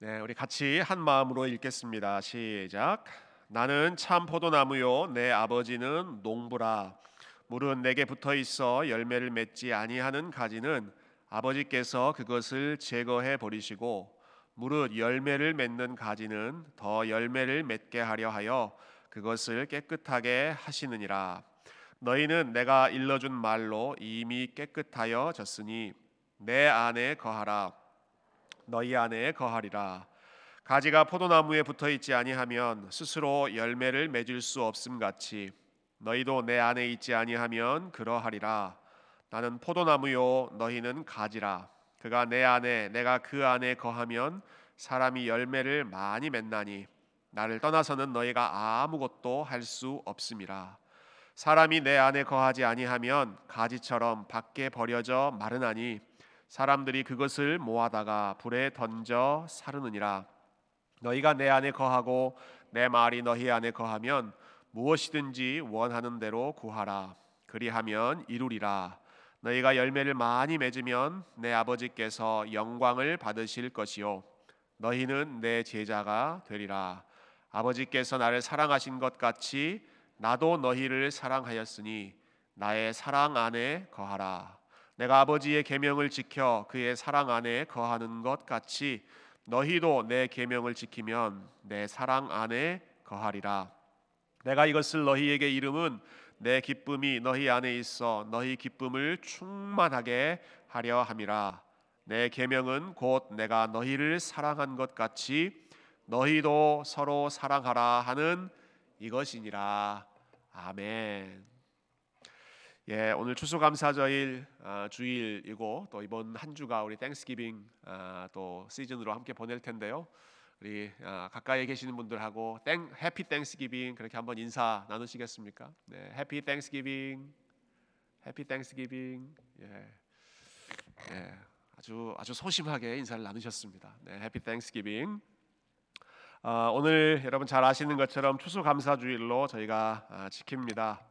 네, 우리 같이 한 마음으로 읽겠습니다. 시작. 나는 참 포도나무요 내 아버지는 농부라. 물은 내게 붙어 있어 열매를 맺지 아니하는 가지는 아버지께서 그것을 제거해 버리시고 무릇 열매를 맺는 가지는 더 열매를 맺게 하려 하여 그것을 깨끗하게 하시느니라. 너희는 내가 일러준 말로 이미 깨끗하여 졌으니 내 안에 거하라. 너희 안에 거하리라. 가지가 포도나무에 붙어 있지 아니하면 스스로 열매를 맺을 수 없음 같이 너희도 내 안에 있지 아니하면 그러하리라. 나는 포도나무요 너희는 가지라. 그가 내 안에 내가 그 안에 거하면 사람이 열매를 많이 맺나니 나를 떠나서는 너희가 아무것도 할 수 없음이라. 사람이 내 안에 거하지 아니하면 가지처럼 밖에 버려져 마르나니 사람들이 그것을 모아다가 불에 던져 사르느니라. 너희가 내 안에 거하고 내 말이 너희 안에 거하면 무엇이든지 원하는 대로 구하라. 그리하면 이루리라. 너희가 열매를 많이 맺으면 내 아버지께서 영광을 받으실 것이요 너희는 내 제자가 되리라. 아버지께서 나를 사랑하신 것 같이 나도 너희를 사랑하였으니 나의 사랑 안에 거하라. 내가 아버지의 계명을 지켜 그의 사랑 안에 거하는 것 같이 너희도 내 계명을 지키면 내 사랑 안에 거하리라. 내가 이것을 너희에게 이름은 내 기쁨이 너희 안에 있어 너희 기쁨을 충만하게 하려 함이라. 내 계명은 곧 내가 너희를 사랑한 것 같이 너희도 서로 사랑하라 하는 이것이니라. 아멘. 예, 오늘 추수감사절 어, 주일이고 또 이번 한 주가 우리 Thanksgiving 어, 또 시즌으로 함께 보낼 텐데요. 우리 어, 가까이에 계시는 분들하고 Thank Happy Thanksgiving 그렇게 한번 인사 나누시겠습니까? 네, Happy Thanksgiving, Happy Thanksgiving. 예, 예, 아주 아주 소심하게 인사를 나누셨습니다. 네, Happy Thanksgiving. 어, 오늘 여러분 잘 아시는 것처럼 추수감사주일로 저희가 아, 지킵니다.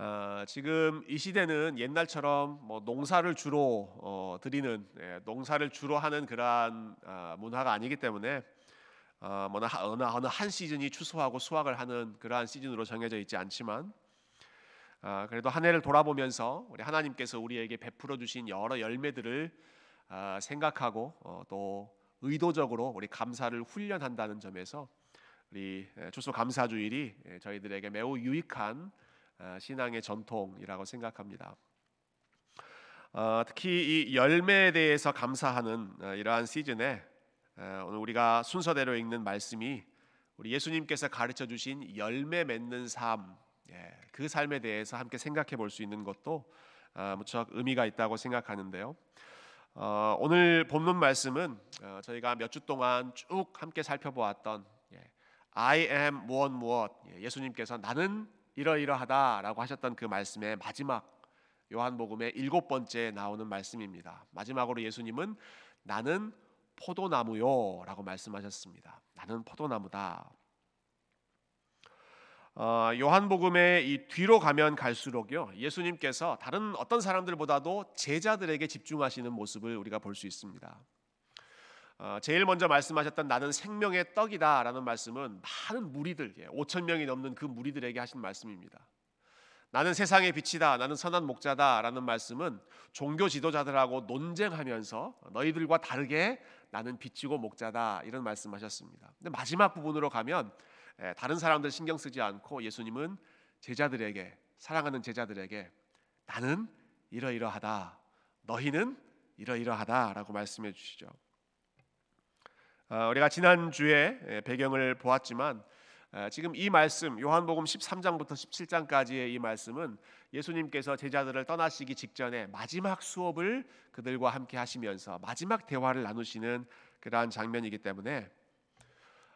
어, 지금 이 시대는 옛날처럼 뭐 농사를 주로 어, 드리는 예, 농사를 주로 하는 그러한 어, 문화가 아니기 때문에 어, 뭐 어느 어느 한 시즌이 추수하고 수확을 하는 그러한 시즌으로 정해져 있지 않지만 어, 그래도 한 해를 돌아보면서 우리 하나님께서 우리에게 베풀어 주신 여러 열매들을 어, 생각하고 어, 또 의도적으로 우리 감사를 훈련한다는 점에서 우리 예, 추수 감사주일이 예, 저희들에게 매우 유익한 어, 신앙의 전통이라고 생각합니다. 어, 특히 이 열매에 대해서 감사하는 어, 이러한 시즌에 오늘 우리가 순서대로 읽는 말씀이 우리 예수님께서 가르쳐 주신 열매 맺는 삶, 예, 그 삶에 대해서 함께 생각해 볼 수 있는 것도 무척 의미가 있다고 생각하는데요. 오늘 본문 말씀은 저희가 몇 주 동안 쭉 함께 살펴보았던 예, I am 무엇 무엇 예, 예수님께서 나는 이러이러하다라고 하셨던 그 말씀의 마지막 요한복음의 일곱 번째 나오는 말씀입니다. 마지막으로 예수님은 나는 포도나무요라고 말씀하셨습니다. 나는 포도나무다. 어, 요한복음의 이 뒤로 가면 갈수록요 예수님께서 다른 어떤 사람들보다도 제자들에게 집중하시는 모습을 우리가 볼 수 있습니다. 어, 제일 먼저 말씀하셨던 나는 생명의 떡이다라는 말씀은 많은 무리들 5천 명이 넘는 그 무리들에게 하신 말씀입니다. 나는 세상의 빛이다. 나는 선한 목자다라는 말씀은 종교 지도자들하고 논쟁하면서 너희들과 다르게 나는 빛이고 목자다 이런 말씀하셨습니다. 근데 마지막 부분으로 가면 다른 사람들 신경 쓰지 않고 예수님은 제자들에게 사랑하는 제자들에게 나는 이러이러하다. 너희는 이러이러하다라고 말씀해 주시죠. 어, 우리가 지난 주에 예, 배경을 보았지만 어, 지금 이 말씀 요한복음 13장부터 17장까지의 이 말씀은 예수님께서 제자들을 떠나시기 직전에 마지막 수업을 그들과 함께 하시면서 마지막 대화를 나누시는 그러한 장면이기 때문에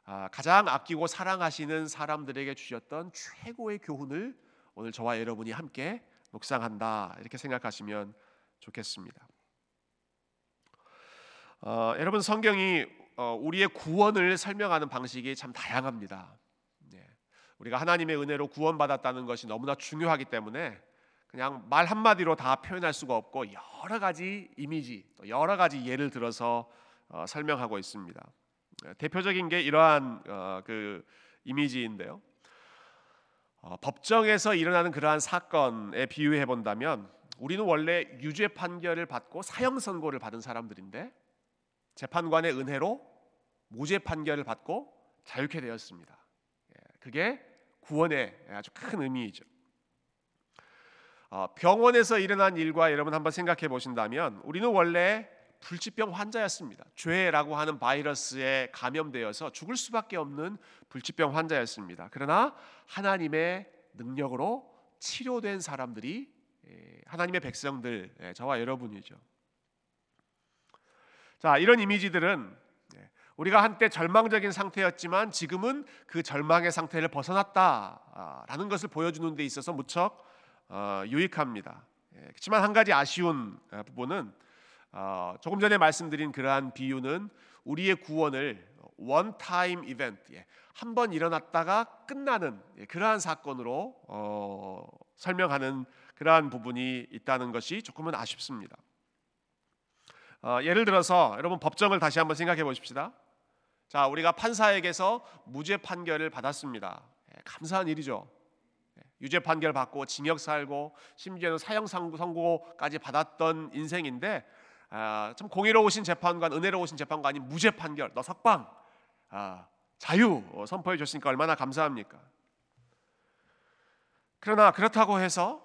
아, 가장 아끼고 사랑하시는 사람들에게 주셨던 최고의 교훈을 오늘 저와 여러분이 함께 묵상한다 이렇게 생각하시면 좋겠습니다. 어, 여러분 성경이 어, 우리의 구원을 설명하는 방식이 참 다양합니다. 네. 우리가 하나님의 은혜로 구원받았다는 것이 너무나 중요하기 때문에 그냥 말 한마디로 다 표현할 수가 없고 여러 가지 이미지, 여러 가지 예를 들어서 어, 설명하고 있습니다. 대표적인 게 이러한 어, 그 이미지인데요. 어, 법정에서 일어나는 그러한 사건에 비유해 본다면 우리는 원래 유죄 판결을 받고 사형 선고를 받은 사람들인데 재판관의 은혜로 무죄 판결을 받고 자유케 되었습니다. 예, 그게 구원의 아주 큰 의미이죠. 어, 병원에서 일어난 일과 여러분 한번 생각해 보신다면 우리는 원래 불치병 환자였습니다. 죄라고 하는 바이러스에 감염되어서 죽을 수밖에 없는 불치병 환자였습니다. 그러나 하나님의 능력으로 치료된 사람들이 예, 하나님의 백성들 예, 저와 여러분이죠. 자 이런 이미지들은 예, 우리가 한때 절망적인 상태였지만 지금은 그 절망의 상태를 벗어났다라는 것을 보여주는 데 있어서 무척 어, 유익합니다. 그렇지만 한 가지 아쉬운 어, 부분은 어, 조금 전에 말씀드린 그러한 비유는 우리의 구원을 원 타임 이벤트 한 번 일어났다가 끝나는 그러한 사건으로 어, 설명하는 그러한 부분이 있다는 것이 조금은 아쉽습니다. 어, 예를 들어서 여러분 법정을 다시 한번 생각해 보십시다. 자, 우리가 판사에게서 무죄 판결을 받았습니다. 예, 감사한 일이죠. 예, 유죄 판결 받고 징역 살고 심지어는 사형 선고까지 받았던 인생인데 아, 참 공의로우신 재판관, 은혜로우신 재판관이 무죄 판결, 너 석방, 아, 자유 선포해 줬으니까 얼마나 감사합니까? 그러나 그렇다고 해서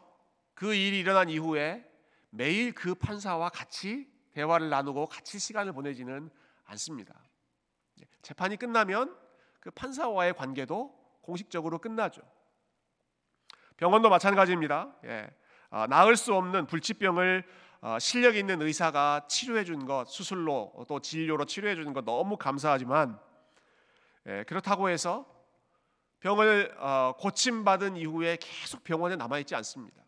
그 일이 일어난 이후에 매일 그 판사와 같이 대화를 나누고 같이 시간을 보내지는 않습니다. 예, 재판이 끝나면 그 판사와의 관계도 공식적으로 끝나죠. 병원도 마찬가지입니다. 예. 아, 나을 수 없는 불치병을 어, 실력 있는 의사가 치료해 준 것, 수술로 또 진료로 치료해 주는 것 너무 감사하지만 예, 그렇다고 해서 병을 어, 고침 받은 이후에 계속 병원에 남아 있지 않습니다.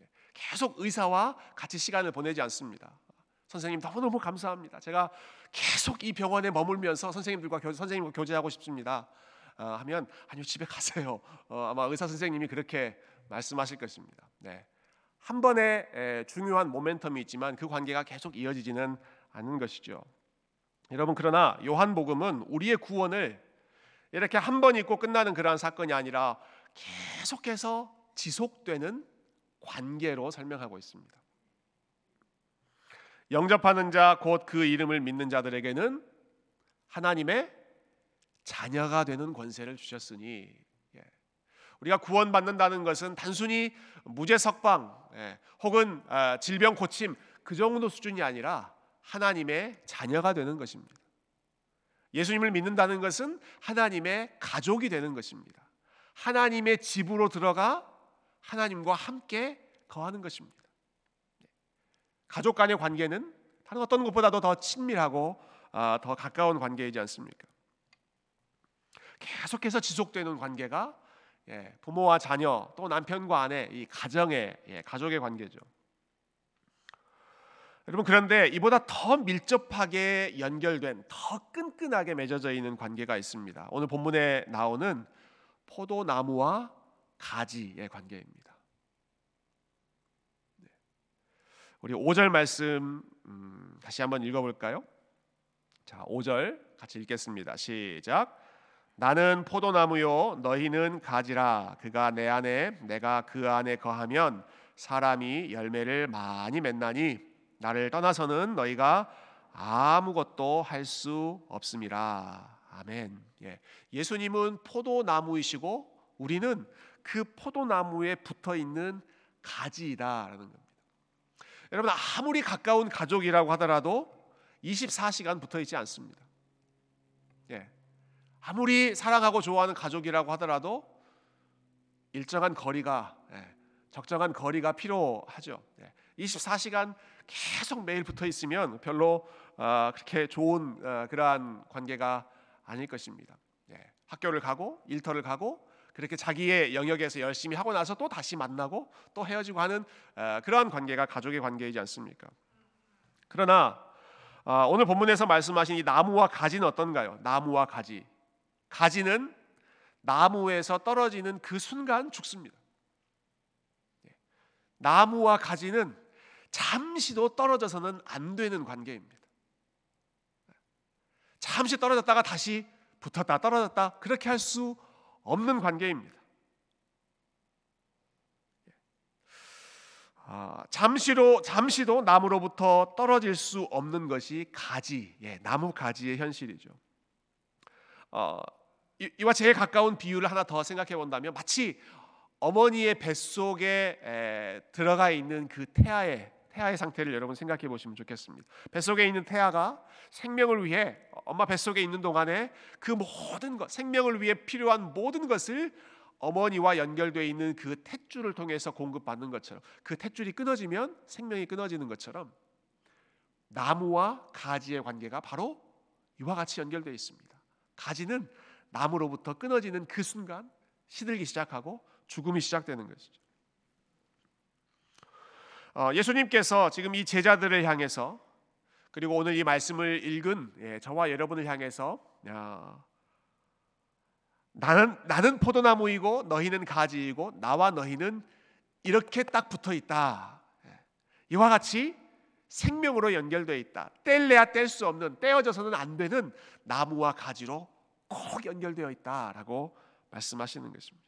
예, 계속 의사와 같이 시간을 보내지 않습니다. 선생님 너무너무 감사합니다. 제가 계속 이 병원에 머물면서 선생님들과 교, 선생님과 교제하고 싶습니다. 어, 하면 아니요 집에 가세요. 어, 아마 의사 선생님이 그렇게 말씀하실 것입니다. 네. 한 번의 중요한 모멘텀이 있지만 그 관계가 계속 이어지지는 않는 것이죠. 여러분 그러나 요한복음은 우리의 구원을 이렇게 한 번 있고 끝나는 그러한 사건이 아니라 계속해서 지속되는 관계로 설명하고 있습니다. 영접하는 자 곧 그 이름을 믿는 자들에게는 하나님의 자녀가 되는 권세를 주셨으니 우리가 구원받는다는 것은 단순히 무죄 석방 예, 혹은 아, 질병 고침 그 정도 수준이 아니라 하나님의 자녀가 되는 것입니다. 예수님을 믿는다는 것은 하나님의 가족이 되는 것입니다. 하나님의 집으로 들어가 하나님과 함께 거하는 것입니다. 가족 간의 관계는 다른 어떤 것보다도 더 친밀하고 아, 더 가까운 관계이지 않습니까? 계속해서 지속되는 관계가 예, 부모와 자녀 또 남편과 아내 이 가정의 예, 가족의 관계죠. 여러분 그런데 이보다 더 밀접하게 연결된 더 끈끈하게 맺어져 있는 관계가 있습니다. 오늘 본문에 나오는 포도나무와 가지의 관계입니다. 네. 우리 5절 말씀 음, 다시 한번 읽어볼까요? 자, 5절 같이 읽겠습니다. 시작. 나는 포도나무요 너희는 가지라 그가 내 안에 내가 그 안에 거하면 사람이 열매를 많이 맺나니 나를 떠나서는 너희가 아무것도 할 수 없음이라 아멘. 예. 예수님은 포도나무이시고 우리는 그 포도나무에 붙어 있는 가지이다라는 겁니다. 여러분 아무리 가까운 가족이라고 하더라도 24시간 붙어 있지 않습니다. 예. 아무리 사랑하고 좋아하는 가족이라고 하더라도 일정한 거리가 예, 적정한 거리가 필요하죠. 24시간 예, 계속 매일 붙어 있으면 별로 어, 그렇게 좋은 어, 그러한 관계가 아닐 것입니다. 예, 학교를 가고 일터를 가고 그렇게 자기의 영역에서 열심히 하고 나서 또 다시 만나고 또 헤어지고 하는 어, 그러한 관계가 가족의 관계이지 않습니까? 그러나 오늘 본문에서 말씀하신 이 나무와 가지는 어떤가요? 나무와 가지 가지는 나무에서 떨어지는 그 순간 죽습니다. 예. 나무와 가지는 잠시도 떨어져서는 안 되는 관계입니다. 잠시 떨어졌다가 다시 붙었다 떨어졌다 그렇게 할 수 없는 관계입니다. 아, 잠시로 잠시도 나무로부터 떨어질 수 없는 것이 가지, 예, 나무 가지의 현실이죠. 어, 이, 이와 제일 가까운 비유를 하나 더 생각해 본다면 마치 어머니의 뱃속에 에, 들어가 있는 그 태아의 태아의 상태를 여러분 생각해 보시면 좋겠습니다. 뱃속에 있는 태아가 생명을 위해 엄마 뱃속에 있는 동안에 그 모든 것, 생명을 위해 필요한 모든 것을 어머니와 연결되어 있는 그 탯줄을 통해서 공급받는 것처럼 그 탯줄이 끊어지면 생명이 끊어지는 것처럼 나무와 가지의 관계가 바로 이와 같이 연결되어 있습니다. 가지는 나무로부터 끊어지는 그 순간 시들기 시작하고 죽음이 시작되는 것이죠. 어, 예수님께서 지금 이 제자들을 향해서 그리고 오늘 이 말씀을 읽은 예, 저와 여러분을 향해서 야, 나는 나는 포도나무이고 너희는 가지이고 나와 너희는 이렇게 딱 붙어 있다. 예. 이와 같이 생명으로 연결되어 있다. 뗄래야 뗄 수 없는 떼어져서는 안 되는 나무와 가지로 꼭 연결되어 있다라고 말씀하시는 것입니다.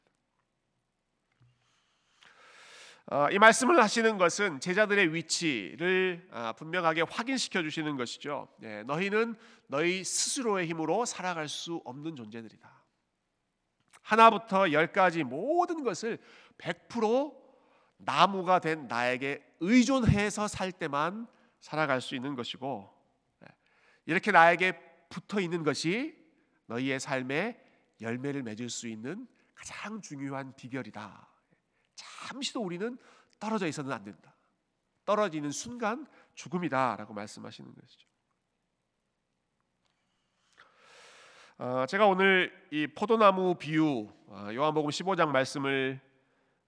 어, 이 말씀을 하시는 것은 제자들의 위치를 어, 분명하게 확인시켜 주시는 것이죠. 예, 너희는 너희 스스로의 힘으로 살아갈 수 없는 존재들이다. 하나부터 열까지 모든 것을 100% 나무가 된 나에게 의존해서 살 때만 살아갈 수 있는 것이고 예, 이렇게 나에게 붙어 있는 것이 너희의 삶에 열매를 맺을 수 있는 가장 중요한 비결이다. 잠시도 우리는 떨어져 있어는 안 된다. 떨어지는 순간 죽음이다라고 말씀하시는 것이죠. 어, 제가 오늘 이 포도나무 비유 어, 요한복음 15장 말씀을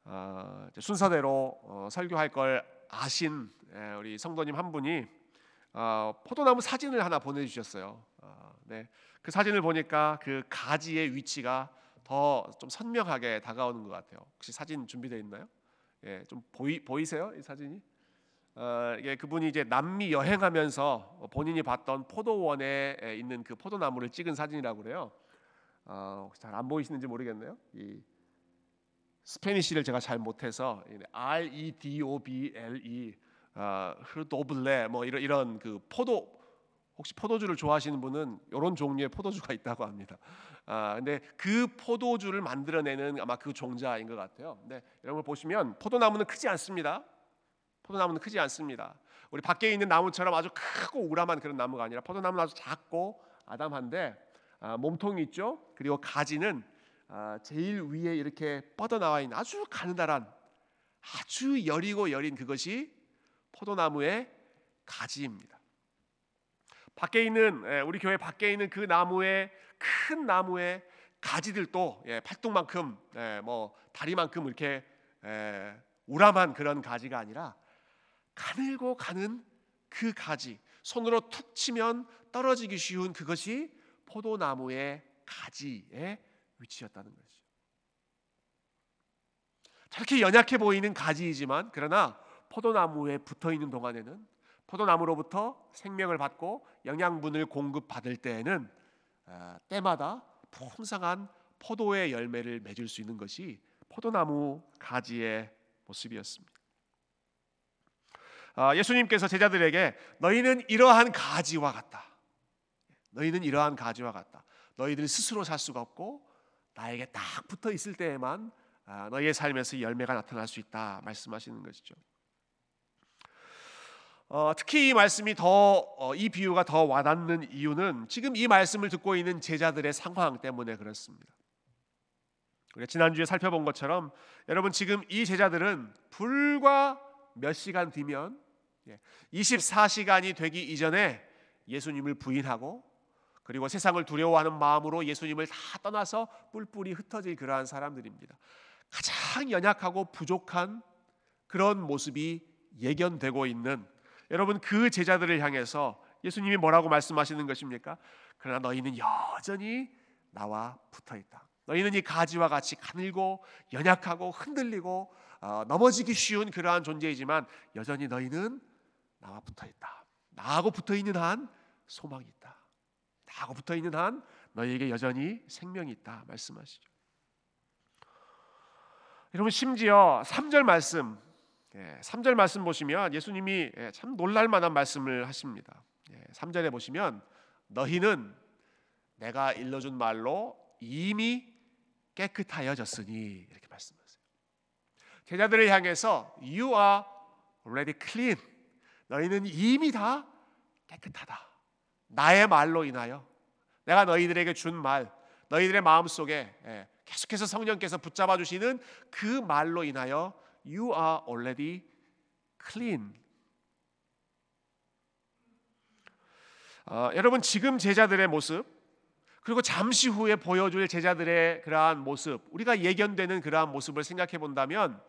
어, 순서대로 어, 설교할 걸 아신 예, 우리 성도님 한 분이 어, 포도나무 사진을 하나 보내주셨어요. 어, 네, 그 사진을 보니까 그 가지의 위치가 더 좀 선명하게 다가오는 것 같아요. 혹시 사진 준비되어 있나요? 예, 좀 보이 보이세요 이 사진이? 어, 예, 그분이 이제 남미 여행하면서 본인이 봤던 포도원에 있는 그 포도나무를 찍은 사진이라고 그래요. 어, 잘 안 보이시는지 모르겠네요. 이 Spanish를 제가 잘 못해서 R E D O B L E 어, redoble 뭐 이런 이런 그 포도 혹시 포도주를 좋아하시는 분은 이런 종류의 포도주가 있다고 합니다. 아, 근데 그 포도주를 만들어내는 아마 그 종자인 것 같아요. 근데 여러분 보시면 포도나무는 크지 않습니다. 포도나무는 크지 않습니다. 우리 밖에 있는 나무처럼 아주 크고 우람한 그런 나무가 아니라 포도나무는 아주 작고 아담한데 아, 몸통이 있죠. 그리고 가지는 아, 제일 위에 이렇게 뻗어 나와 있는 아주 가느다란 아주 여리고 여린 그것이 포도나무의 가지입니다. 밖에 있는 예, 우리 교회 밖에 있는 그 나무의 큰 나무의 가지들도 예, 팔뚝만큼 예, 뭐 다리만큼 이렇게 우람한 그런 가지가 아니라 가늘고 가는 그 가지 손으로 툭 치면 떨어지기 쉬운 그것이 포도나무의 가지의 위치였다는 거죠. 저렇게 연약해 보이는 가지이지만 그러나 포도나무에 붙어 있는 동안에는 포도나무로부터 생명을 받고 영양분을 공급받을 때에는 아, 때마다 풍성한 포도의 열매를 맺을 수 있는 것이 포도나무 가지의 모습이었습니다. 아, 예수님께서 제자들에게 너희는 이러한 가지와 같다. 너희는 이러한 가지와 같다. 너희들 스스로 살 수가 없고 나에게 딱 붙어 있을 때에만 아, 너희의 삶에서 열매가 나타날 수 있다 말씀하시는 것이죠. 어, 특히 이 말씀이 더이 어, 비유가 더 와닿는 이유는 지금 이 말씀을 듣고 있는 제자들의 상황 때문에 그렇습니다. 우리가 지난주에 살펴본 것처럼 여러분 지금 이 제자들은 불과 몇 시간 뒤면 24시간이 예, 되기 이전에 예수님을 부인하고 그리고 세상을 두려워하는 마음으로 예수님을 다 떠나서 뿔뿔이 흩어질 그러한 사람들입니다. 가장 연약하고 부족한 그런 모습이 예견되고 있는 여러분 그 제자들을 향해서 예수님이 뭐라고 말씀하시는 것입니까? 그러나 너희는 여전히 나와 붙어 있다. 너희는 이 가지와 같이 가늘고 연약하고 흔들리고 어, 넘어지기 쉬운 그러한 존재이지만 여전히 너희는 나와 붙어 있다. 나하고 붙어 있는 한 소망이 있다. 나하고 붙어 있는 한 너희에게 여전히 생명이 있다 말씀하시죠. 여러분 심지어 3절 말씀 3절 예, 말씀 보시면 예수님이 예, 참 놀랄 만한 말씀을 하십니다. 3절에 예, 보시면 너희는 내가 일러준 말로 이미 깨끗하여졌으니 이렇게 말씀하세요. 제자들을 향해서 you are already clean. 너희는 이미 다 깨끗하다. 나의 말로 인하여 내가 너희들에게 준 말, 너희들의 마음 속에 계속해서 성령께서 붙잡아 주시는 그 말로 인하여 you are already clean. 어, 여러분 지금 제자들의 모습 그리고 잠시 후에 보여줄 제자들의 그러한 모습 우리가 예견되는 그러한 모습을 생각해 본다면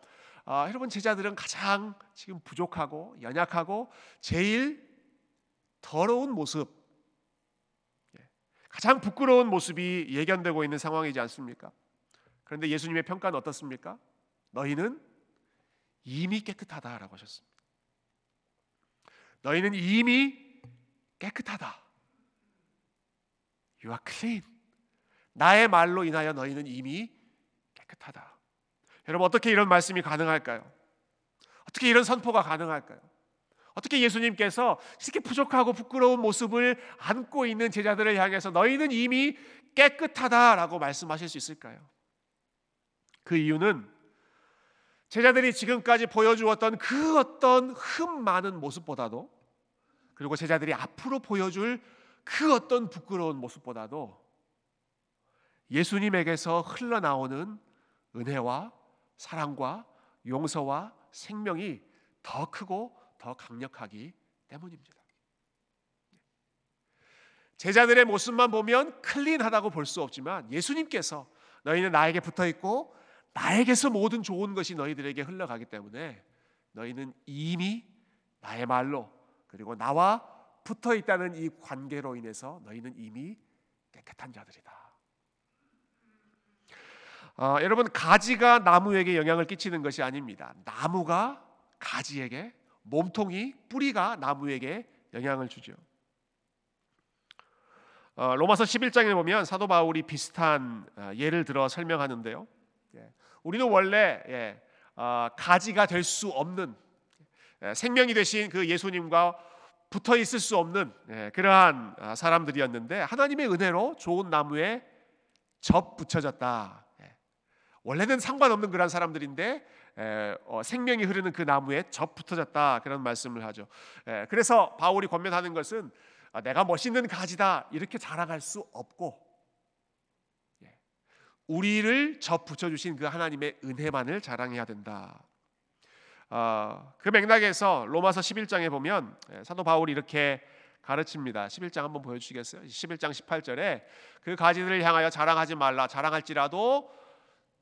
어, 여러분 제자들은 가장 지금 부족하고 연약하고 제일 더러운 모습 예, 가장 부끄러운 모습이 예견되고 있는 상황이지 않습니까? 그런데 예수님의 평가는 어떻습니까? 너희는 이미 깨끗하다라고 하셨습니다. 너희는 이미 깨끗하다. You are clean. 나의 말로 인하여 너희는 이미 깨끗하다. 여러분 어떻게 이런 말씀이 가능할까요? 어떻게 이런 선포가 가능할까요? 어떻게 예수님께서 이렇게 부족하고 부끄러운 모습을 안고 있는 제자들을 향해서 너희는 이미 깨끗하다라고 말씀하실 수 있을까요? 그 이유는 제자들이 지금까지 보여주었던 그 어떤 흠 많은 모습보다도 그리고 제자들이 앞으로 보여줄 그 어떤 부끄러운 모습보다도 예수님에게서 흘러나오는 은혜와 사랑과 용서와 생명이 더 크고 더 강력하기 때문입니다. 제자들의 모습만 보면 클린하다고 볼 수 없지만 예수님께서 너희는 나에게 붙어 있고 나에게서 모든 좋은 것이 너희들에게 흘러가기 때문에 너희는 이미 나의 말로 그리고 나와 붙어 있다는 이 관계로 인해서 너희는 이미 깨끗한 자들이다. 어, 여러분 가지가 나무에게 영향을 끼치는 것이 아닙니다. 나무가 가지에게 몸통이 뿌리가 나무에게 영향을 주죠. 어, 로마서 11장에 보면 사도 바울이 비슷한 어, 예를 들어 설명하는데요. 예. 우리는 원래 예, 어, 가지가 될 수 없는 예, 생명이 되신 그 예수님과 붙어 있을 수 없는 예, 그러한 아, 사람들이었는데 하나님의 은혜로 좋은 나무에 접 붙여졌다. 예. 원래는 상관없는 그런 사람들인데 예, 어, 생명이 흐르는 그 나무에 접 붙어졌다 그런 말씀을 하죠. 예, 그래서 바울이 권면하는 것은 아, 내가 멋있는 가지다 이렇게 자랑할 수 없고 우리를 접 붙여주신 그 하나님의 은혜만을 자랑해야 된다. 어, 그 맥락에서 로마서 11장에 보면 예, 사도 바울이 이렇게 가르칩니다. 11장 한번 보여주시겠어요? 11장 18절에 그 가지들을 향하여 자랑하지 말라. 자랑할지라도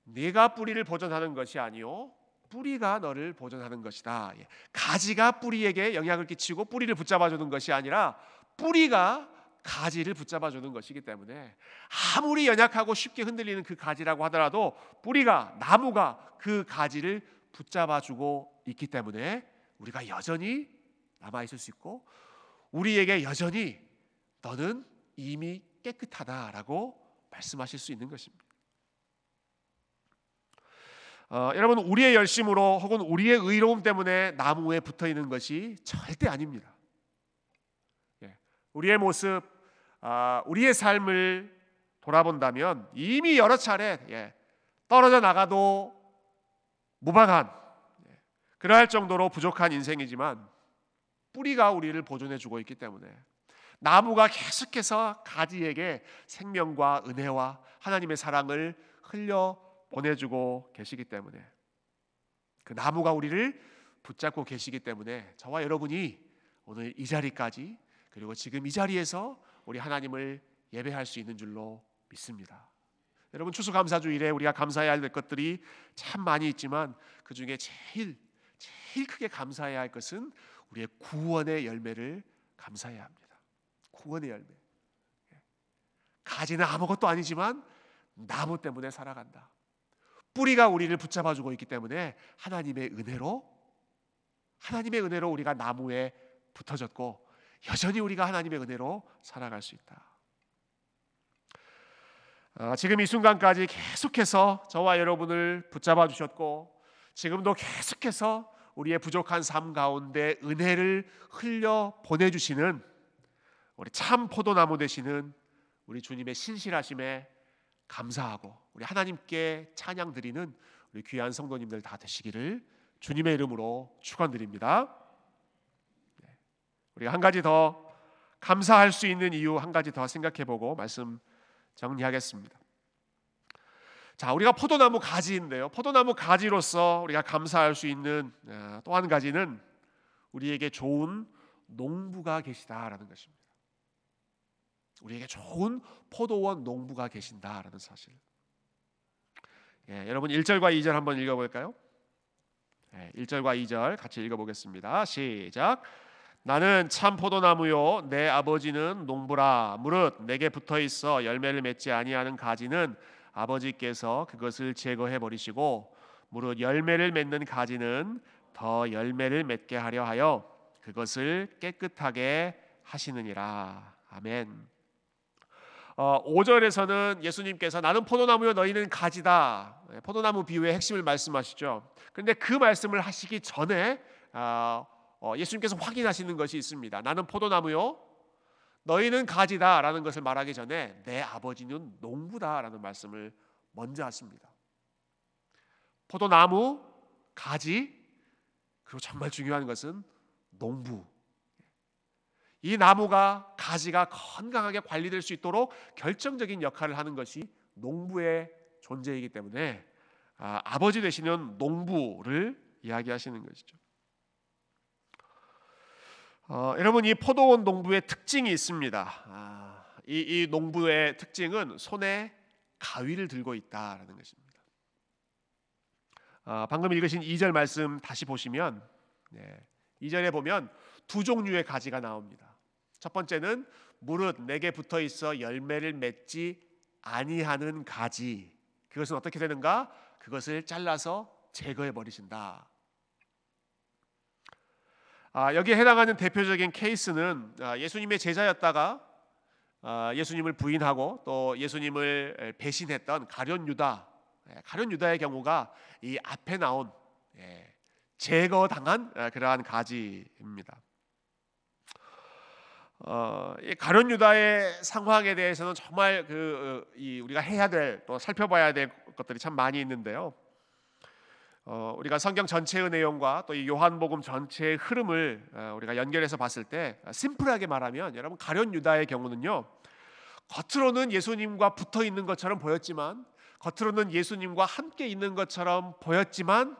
네가 뿌리를 보존하는 것이 아니요 뿌리가 너를 보존하는 것이다. 예, 가지가 뿌리에게 영향을 끼치고 뿌리를 붙잡아 주는 것이 아니라 뿌리가 가지를 붙잡아 주는 것이기 때문에 아무리 연약하고 쉽게 흔들리는 그 가지라고 하더라도 뿌리가 나무가 그 가지를 붙잡아 주고 있기 때문에 우리가 여전히 남아 있을 수 있고 우리에게 여전히 너는 이미 깨끗하다라고 말씀하실 수 있는 것입니다. 어, 여러분 우리의 열심으로 혹은 우리의 의로움 때문에 나무에 붙어 있는 것이 절대 아닙니다. 예, 우리의 모습, 아, 우리의 삶을 돌아본다면 이미 여러 차례 예, 떨어져 나가도 무방한 예, 그러할 정도로 부족한 인생이지만 뿌리가 우리를 보존해 주고 있기 때문에 나무가 계속해서 가지에게 생명과 은혜와 하나님의 사랑을 흘려 보내주고 계시기 때문에 그 나무가 우리를 붙잡고 계시기 때문에 저와 여러분이 오늘 이 자리까지 그리고 지금 이 자리에서 우리 하나님을 예배할 수 있는 줄로 믿습니다. 여러분 추수감사주일에 우리가 감사해야 할 것들이 참 많이 있지만 그 중에 제일 제일 크게 감사해야 할 것은 우리의 구원의 열매를 감사해야 합니다. 구원의 열매. 가지는 아무것도 아니지만 나무 때문에 살아간다. 뿌리가 우리를 붙잡아 주고 있기 때문에 하나님의 은혜로 하나님의 은혜로 우리가 나무에 붙어졌고 여전히 우리가 하나님의 은혜로 살아갈 수 있다. 아, 지금 이 순간까지 계속해서 저와 여러분을 붙잡아 주셨고 지금도 계속해서 우리의 부족한 삶 가운데 은혜를 흘려 보내 주시는 우리 참 포도나무 되시는 우리 주님의 신실하심에 감사하고 우리 하나님께 찬양 드리는 우리 귀한 성도님들 다 되시기를 주님의 이름으로 축원드립니다. 네. 우리가 한 가지 더 감사할 수 있는 이유 한 가지 더 생각해 보고 말씀 정리하겠습니다. 자, 우리가 포도나무 가지인데요. 포도나무 가지로서 우리가 감사할 수 있는 아, 또한 가지는 우리에게 좋은 농부가 계시다라는 것입니다. 우리에게 좋은 포도원 농부가 계신다라는 사실. 예, 여러분 1절과 2절 한번 읽어 볼까요? 예, 1절과 2절 같이 읽어 보겠습니다. 시작. 나는 참 포도나무요 내 아버지는 농부라 무릇 내게 붙어 있어 열매를 맺지 아니하는 가지는 아버지께서 그것을 제거해 버리시고 무릇 열매를 맺는 가지는 더 열매를 맺게 하려 하여 그것을 깨끗하게 하시느니라 아멘. 어, 5절에서는 예수님께서 나는 포도나무요 너희는 가지다. 예, 포도나무 비유의 핵심을 말씀하시죠. 그런데 그 말씀을 하시기 전에 어, 어, 예수님께서 확인하시는 것이 있습니다. 나는 포도나무요 너희는 가지다라는 것을 말하기 전에 내 아버지는 농부다라는 말씀을 먼저 하십니다. 포도나무, 가지, 그리고 정말 중요한 것은 농부. 이 나무가 가지가 건강하게 관리될 수 있도록 결정적인 역할을 하는 것이 농부의 존재이기 때문에 아, 버지 되시는 농부를 이야기하시는 것이죠. 어, 여러분 이 포도원 농부의 특징이 있습니다. 아, 이, 이 농부의 특징은 손에 가위를 들고 있다라는 것입니다. 아, 방금 읽으신 2절 말씀 다시 보시면 네, 2절에 보면 두 종류의 가지가 나옵니다. 첫 번째는 무릇 내게 붙어 있어 열매를 맺지 아니하는 가지. 그것은 어떻게 되는가? 그것을 잘라서 제거해 버리신다. 아, 여기에 해당하는 대표적인 케이스는 아, 예수님의 제자였다가 아, 예수님을 부인하고 또 예수님을 배신했던 가련 유다. 예, 가련 유다의 경우가 이 앞에 나온 예, 제거당한 아, 그러한 가지입니다. 어, 이 가룟 유다의 상황에 대해서는 정말 그 어, 이, 우리가 해야 될 또 살펴봐야 될 것들이 참 많이 있는데요. 어, 우리가 성경 전체의 내용과 또 이 요한복음 전체의 흐름을 어, 우리가 연결해서 봤을 때 심플하게 말하면 여러분 가룟 유다의 경우는요. 겉으로는 예수님과 붙어 있는 것처럼 보였지만 겉으로는 예수님과 함께 있는 것처럼 보였지만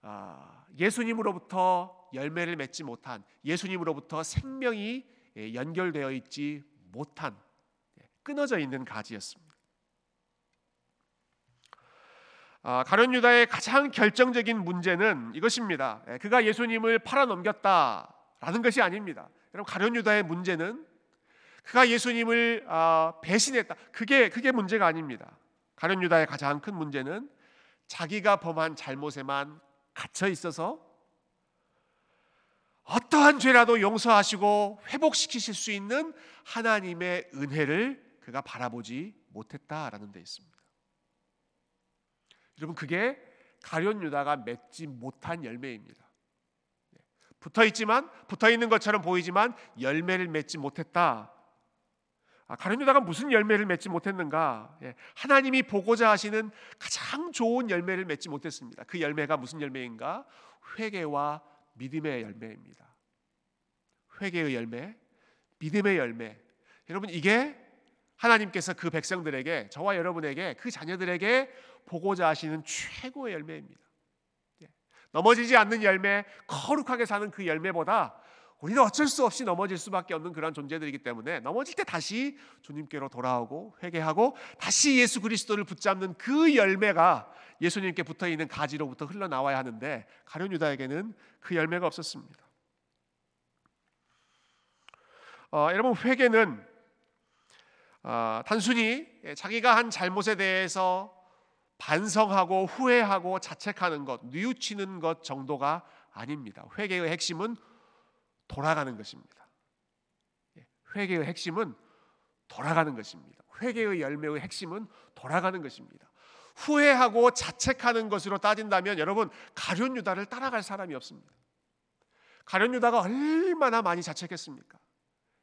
아, 예수님으로부터 열매를 맺지 못한 예수님으로부터 생명이 예, 연결되어 있지 못한 예, 끊어져 있는 가지였습니다. 아, 가룟 유다의 가장 결정적인 문제는 이것입니다. 예, 그가 예수님을 팔아넘겼다라는 것이 아닙니다. 여러분 가룟 유다의 문제는 그가 예수님을 아, 배신했다. 그게 그게 문제가 아닙니다. 가룟 유다의 가장 큰 문제는 자기가 범한 잘못에만 갇혀 있어서 어떠한 죄라도 용서하시고 회복시키실 수 있는 하나님의 은혜를 그가 바라보지 못했다라는 데 있습니다. 여러분 그게 가련 유다가 맺지 못한 열매입니다. 네. 붙어 있지만 붙어 있는 것처럼 보이지만 열매를 맺지 못했다. 아, 가련 유다가 무슨 열매를 맺지 못했는가? 예, 하나님이 보고자 하시는 가장 좋은 열매를 맺지 못했습니다. 그 열매가 무슨 열매인가? 회개와 믿음의 열매입니다. 회개의 열매, 믿음의 열매. 여러분 이게 하나님께서 그 백성들에게 저와 여러분에게 그 자녀들에게 보고자 하시는 최고의 열매입니다. 예. 넘어지지 않는 열매, 거룩하게 사는 그 열매보다 우리는 어쩔 수 없이 넘어질 수밖에 없는 그런 존재들이기 때문에 넘어질 때 다시 주님께로 돌아오고 회개하고 다시 예수 그리스도를 붙잡는 그 열매가 예수님께 붙어 있는 가지로부터 흘러나와야 하는데 가룟 유다에게는 그 열매가 없었습니다. 어, 여러분 회개는 어, 단순히 자기가 한 잘못에 대해서 반성하고 후회하고 자책하는 것, 뉘우치는 것 정도가 아닙니다. 회개의 핵심은 돌아가는 것입니다. 예, 회개의 핵심은 돌아가는 것입니다. 회개의 열매의 핵심은 돌아가는 것입니다. 후회하고 자책하는 것으로 따진다면 여러분 가룟 유다를 따라갈 사람이 없습니다. 가룟 유다가 얼마나 많이 자책했습니까?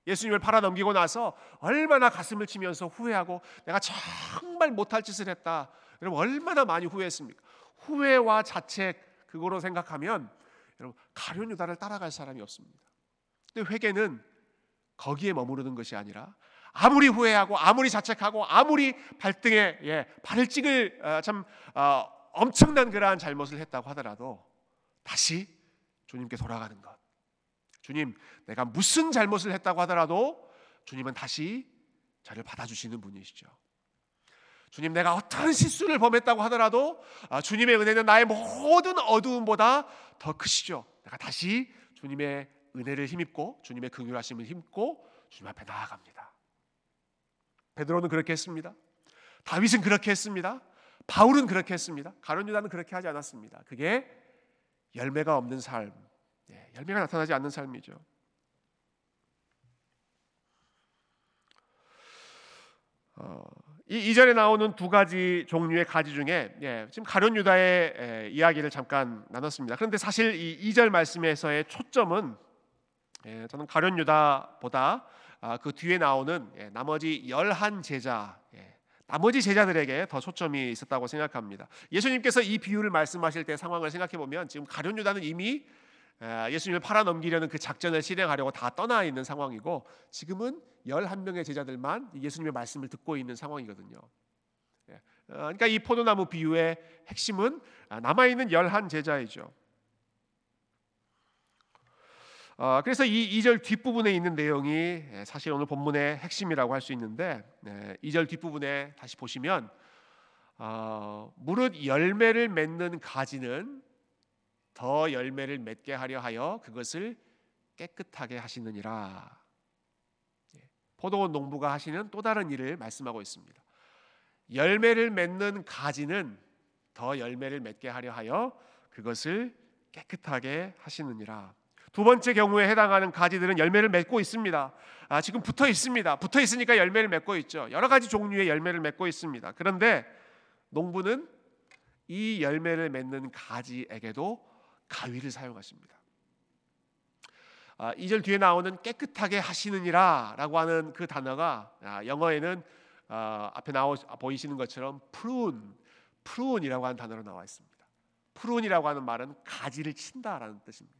예수님을 팔아 넘기고 나서 얼마나 가슴을 치면서 후회하고 내가 정말 못할 짓을 했다. 여러분 얼마나 많이 후회했습니까? 후회와 자책 그거로 생각하면 여러분 가룟 유다를 따라갈 사람이 없습니다. 근데 회개는 거기에 머무르는 것이 아니라 아무리 후회하고 아무리 자책하고 아무리 발등에 예, 발을 찍을 어, 참 어, 엄청난 그러한 잘못을 했다고 하더라도 다시 주님께 돌아가는 것. 주님, 내가 무슨 잘못을 했다고 하더라도 주님은 다시 저를 받아주시는 분이시죠. 주님, 내가 어떤 실수를 범했다고 하더라도 아, 주님의 은혜는 나의 모든 어두움보다 더 크시죠. 내가 다시 주님의 은혜를 힘입고 주님의 긍휼하심을 힘고 주님 앞에 나아갑니다. 베드로는 그렇게 했습니다. 다윗은 그렇게 했습니다. 바울은 그렇게 했습니다. 가룟 유다는 그렇게 하지 않았습니다. 그게 열매가 없는 삶, 예, 열매가 나타나지 않는 삶이죠. 어, 이 이전에 나오는 두 가지 종류의 가지 중에 예, 지금 가룟 유다의 예, 이야기를 잠깐 나눴습니다. 그런데 사실 이 2절 말씀에서의 초점은 예, 저는 가룟 유다보다 아, 그 뒤에 나오는 예, 나머지 열한 제자 예, 나머지 제자들에게 더 초점이 있었다고 생각합니다. 예수님께서 이 비유를 말씀하실 때 상황을 생각해 보면 지금 가룟 유다는 이미 예수님을 팔아 넘기려는 그 작전을 실행하려고 다 떠나 있는 상황이고 지금은 11명의 제자들만 예수님의 말씀을 듣고 있는 상황이거든요. 예, 어, 그러니까 이 포도나무 비유의 핵심은 아, 남아 있는 열한 제자이죠. 어, 그래서 이 2절 뒷부분에 있는 내용이 예, 사실 오늘 본문의 핵심이라고 할 수 있는데 2절 뒷부분에 다시 보시면 어, 무릇 열매를 맺는 가지는 더 열매를 맺게 하려 하여 그것을 깨끗하게 하시느니라. 예, 포도원 농부가 하시는 또 다른 일을 말씀하고 있습니다. 열매를 맺는 가지는 더 열매를 맺게 하려 하여 그것을 깨끗하게 하시느니라. 두 번째 경우에 해당하는 가지들은 열매를 맺고 있습니다. 아, 지금 붙어 있습니다. 붙어 있으니까 열매를 맺고 있죠. 여러 가지 종류의 열매를 맺고 있습니다. 그런데 농부는 이 열매를 맺는 가지에게도 가위를 사용하십니다. 아, 2절 뒤에 나오는 깨끗하게 하시느니라라고 하는 그 단어가 아, 영어에는 아, 앞에 나오 보이시는 것처럼 프룬, 프룬이라고 하는 단어로 나와 있습니다. 프룬이라고 하는 말은 가지를 친다라는 뜻입니다.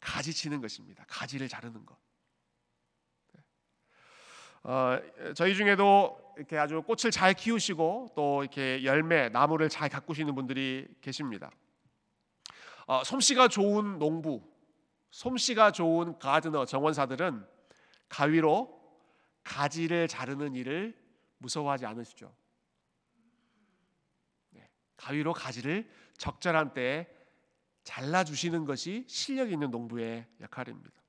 가지 치는 것입니다. 가지를 자르는 것. 네. 어, 저희 중에도 이렇게 아주 꽃을 잘 키우시고 또 이렇게 열매, 나무를 잘 가꾸시는 분들이 계십니다. 어, 솜씨가 좋은 농부, 솜씨가 좋은 가드너 정원사들은 가위로 가지를 자르는 일을 무서워하지 않으시죠. 네, 가위로 가지를 적절한 때에 잘라 주시는 것이 실력 있는 농부의 역할입니다.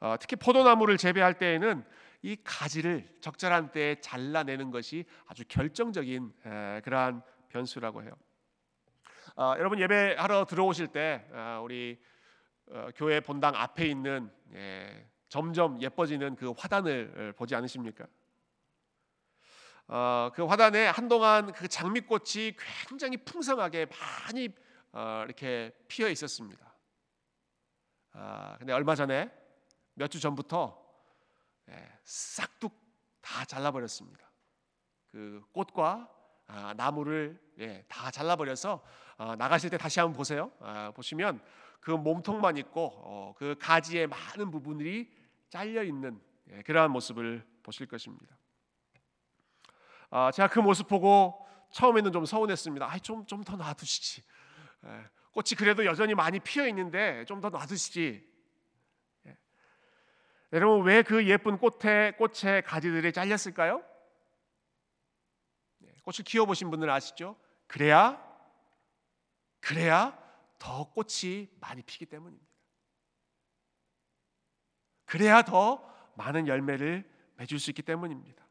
어, 특히 포도나무를 재배할 때에는 이 가지를 적절한 때에 잘라내는 것이 아주 결정적인 에, 그러한 변수라고 해요. 어, 여러분 예배하러 들어오실 때 어, 우리 어, 교회 본당 앞에 있는 예, 점점 예뻐지는 그 화단을 보지 않으십니까? 어, 그 화단에 한동안 그 장미꽃이 굉장히 풍성하게 많이 어, 이렇게 피어 있었습니다. 아, 근데 얼마 전에 몇 주 전부터 예, 싹둑 다 잘라버렸습니다. 그 꽃과 아, 나무를 예, 다 잘라버려서 어, 나가실 때 다시 한번 보세요. 아, 보시면 그 몸통만 있고 어, 그 가지의 많은 부분들이 잘려 있는 예, 그러한 모습을 보실 것입니다. 아, 제가 그 모습 보고 처음에는 좀 서운했습니다. 좀좀 더 놔두시지. 예, 꽃이 그래도 여전히 많이 피어 있는데 좀 더 놔두시지. 예. 여러분 왜 그 예쁜 꽃에 꽃의 가지들이 잘렸을까요? 예, 꽃을 키워 보신 분들 아시죠? 그래야 그래야 더 꽃이 많이 피기 때문입니다. 그래야 더 많은 열매를 맺을 수 있기 때문입니다.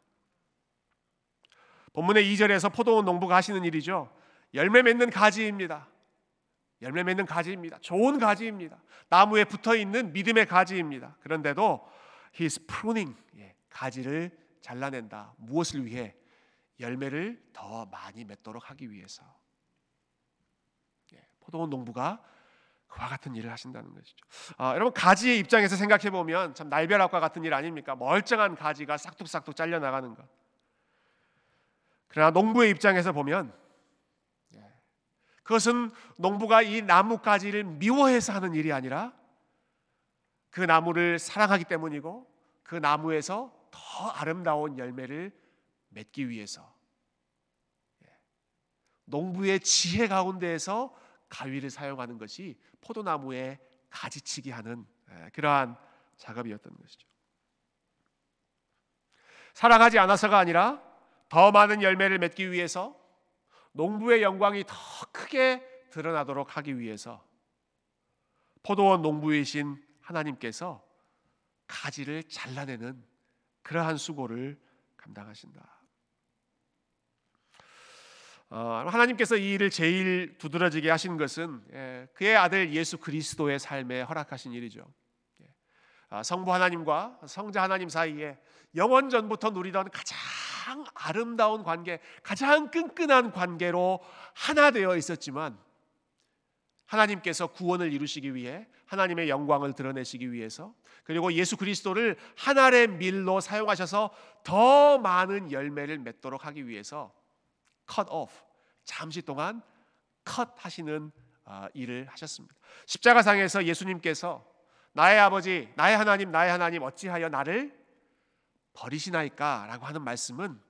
본문의 2절에서 포도원 농부가 하시는 일이죠. 열매 맺는 가지입니다. 열매 맺는 가지입니다. 좋은 가지입니다. 나무에 붙어 있는 믿음의 가지입니다. 그런데도 he is pruning, 예, 가지를 잘라낸다. 무엇을 위해? 열매를 더 많이 맺도록 하기 위해서. 예, 포도원 농부가 그와 같은 일을 하신다는 것이죠. 아, 여러분 가지의 입장에서 생각해 보면 참 날벼락과 같은 일 아닙니까? 멀쩡한 가지가 싹둑싹둑 잘려 나가는 것. 그러나 농부의 입장에서 보면 예, 그것은 농부가 이 나뭇가지를 미워해서 하는 일이 아니라 그 나무를 사랑하기 때문이고 그 나무에서 더 아름다운 열매를 맺기 위해서 예, 농부의 지혜 가운데에서 가위를 사용하는 것이 포도나무에 가지치기 하는 예, 그러한 작업이었던 것이죠. 사랑하지 않아서가 아니라 더 많은 열매를 맺기 위해서 농부의 영광이 더 크게 드러나도록 하기 위해서 포도원 농부이신 하나님께서 가지를 잘라내는 그러한 수고를 감당하신다. 어, 하나님께서 이 일을 제일 두드러지게 하신 것은 예, 그의 아들 예수 그리스도의 삶에 허락하신 일이죠. 예, 아, 성부 하나님과 성자 하나님 사이에 영원 전부터 누리던 가장 아름다운 관계, 가장 끈끈한 관계로 하나 되어 있었지만 하나님께서 구원을 이루시기 위해 하나님의 영광을 드러내시기 위해서 그리고 예수 그리스도를 하나의 밀로 사용하셔서 더 많은 열매를 맺도록 하기 위해서 cut off 잠시 동안 컷 하시는 아, 일을 하셨습니다. 십자가상에서 예수님께서 나의 아버지, 나의 하나님, 나의 하나님 어찌하여 나를 버리시나이까라고 하는 말씀은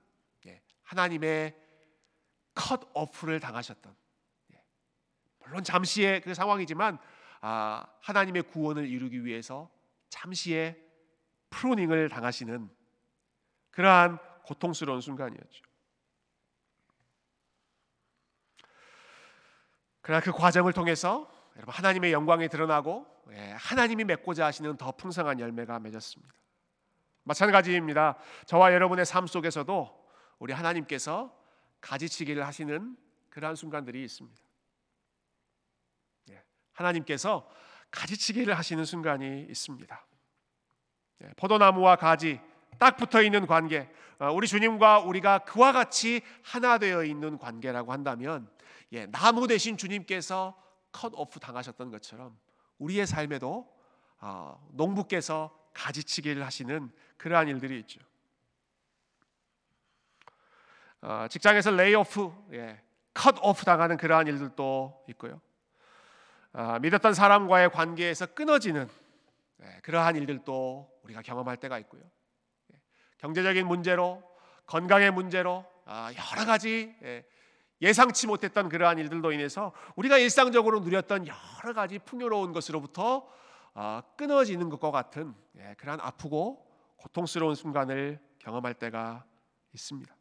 예, 하나님의 컷 오프를 당하셨던 예, 물론 잠시의 그 상황이지만 아, 하나님의 구원을 이루기 위해서 잠시의 프로닝을 당하시는 그러한 고통스러운 순간이었죠. 그러나 그 과정을 통해서 여러분 하나님의 영광이 드러나고 예, 하나님이 맺고자 하시는 더 풍성한 열매가 맺었습니다. 마찬가지입니다. 저와 여러분의 삶 속에서도 우리 하나님께서 가지치기를 하시는 그러한 순간들이 있습니다. 예, 하나님께서 가지치기를 하시는 순간이 있습니다. 예, 포도나무와 가지 딱 붙어 있는 관계, 어, 우리 주님과 우리가 그와 같이 하나 되어 있는 관계라고 한다면 예, 나무 대신 주님께서 컷 오프 당하셨던 것처럼 우리의 삶에도 어, 농부께서 가지치기를 하시는 그러한 일들이 있죠. 어, 직장에서 레이오프, 예, 컷 오프 당하는 그러한 일들도 있고요. 어, 믿었던 사람과의 관계에서 끊어지는 예, 그러한 일들도 우리가 경험할 때가 있고요. 예, 경제적인 문제로, 건강의 문제로 아, 여러 가지 예, 예상치 못했던 그러한 일들로 인해서 우리가 일상적으로 누렸던 여러 가지 풍요로운 것으로부터 아, 끊어지는 것과 같은 예, 그러한 아프고 고통스러운 순간을 경험할 때가 있습니다.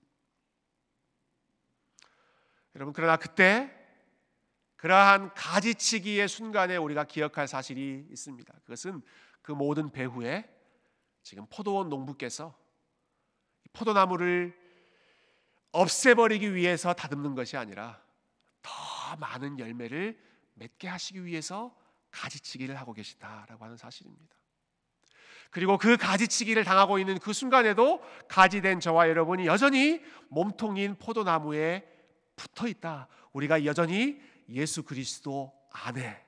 여러분 그러나 그때 그러한 가지치기의 순간에 우리가 기억할 사실이 있습니다. 그것은 그 모든 배후에 지금 포도원 농부께서 포도나무를 없애버리기 위해서 다듬는 것이 아니라 더 많은 열매를 맺게 하시기 위해서 가지치기를 하고 계시다라고 하는 사실입니다. 그리고 그 가지치기를 당하고 있는 그 순간에도 가지된 저와 여러분이 여전히 몸통인 포도나무에 붙어 있다. 우리가 여전히 예수 그리스도 안에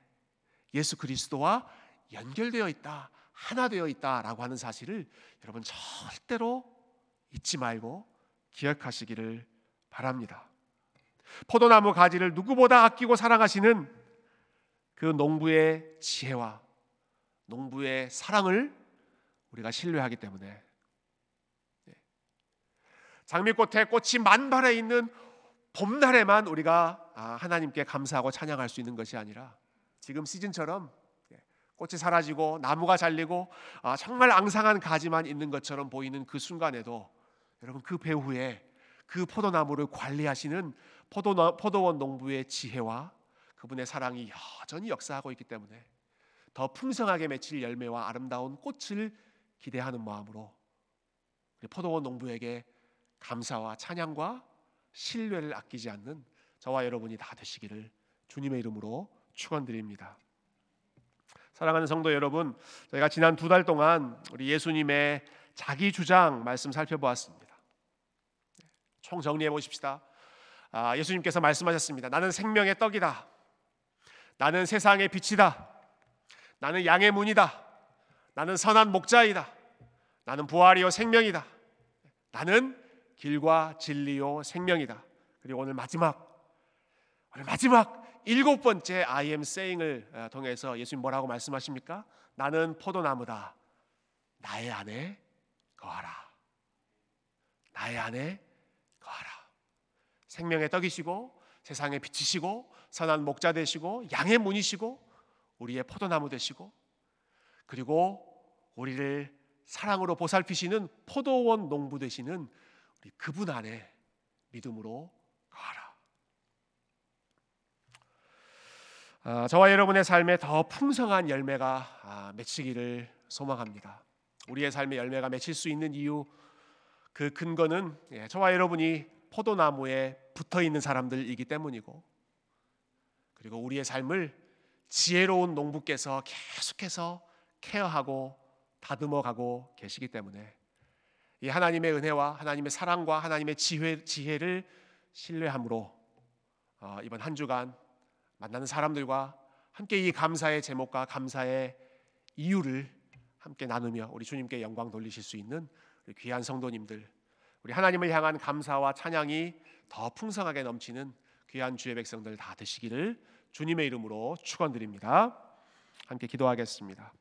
예수 그리스도와 연결되어 있다. 하나 되어 있다라고 하는 사실을 여러분 절대로 잊지 말고 기억하시기를 바랍니다. 포도나무 가지를 누구보다 아끼고 사랑하시는 그 농부의 지혜와 농부의 사랑을 우리가 신뢰하기 때문에 예. 장미꽃에 꽃이 만발해 있는 봄날에만 우리가 아, 하나님께 감사하고 찬양할 수 있는 것이 아니라 지금 시즌처럼 예, 꽃이 사라지고 나무가 잘리고 아, 정말 앙상한 가지만 있는 것처럼 보이는 그 순간에도 여러분 그 배후에 그 포도나무를 관리하시는 포도, 포도원 농부의 지혜와 그분의 사랑이 여전히 역사하고 있기 때문에 더 풍성하게 맺힐 열매와 아름다운 꽃을 기대하는 마음으로 포도원 농부에게 감사와 찬양과 신뢰를 아끼지 않는 저와 여러분이 다 되시기를 주님의 이름으로 축원드립니다. 사랑하는 성도 여러분, 저희가 지난 두 달 동안 우리 예수님의 자기 주장 말씀 살펴보았습니다. 총 정리해 보십시다. 아, 예수님께서 말씀하셨습니다. 나는 생명의 떡이다. 나는 세상의 빛이다. 나는 양의 문이다. 나는 선한 목자이다. 나는 부활이요 생명이다. 나는 길과 진리요 생명이다. 그리고 오늘 마지막 오늘 마지막 일곱 번째 I am saying을 어, 통해서 예수님 뭐라고 말씀하십니까? 나는 포도나무다. 나의 안에 거하라. 나의 안에. 생명의 떡이시고 세상의 빛이시고 선한 목자 되시고 양의 문이시고 우리의 포도나무 되시고 그리고 우리를 사랑으로 보살피시는 포도원 농부 되시는 우리 그분 안에 믿음으로 거하라. 아, 저와 여러분의 삶에 더 풍성한 열매가 아, 맺히기를 소망합니다. 우리의 삶의 열매가 맺힐 수 있는 이유 그 근거는 예, 저와 여러분이 포도나무에 붙어 있는 사람들이기 때문이고 그리고 우리의 삶을 지혜로운 농부께서 계속해서 케어하고 다듬어 가고 계시기 때문에 이 하나님의 은혜와 하나님의 사랑과 하나님의 지혜, 지혜를 신뢰함으로 어, 이번 한 주간 만나는 사람들과 함께 이 감사의 제목과 감사의 이유를 함께 나누며 우리 주님께 영광 돌리실 수 있는 우리 귀한 성도님들 우리 하나님을 향한 감사와 찬양이 더 풍성하게 넘치는 귀한 주의 백성들 다 되시기를 주님의 이름으로 축원드립니다. 함께 기도하겠습니다.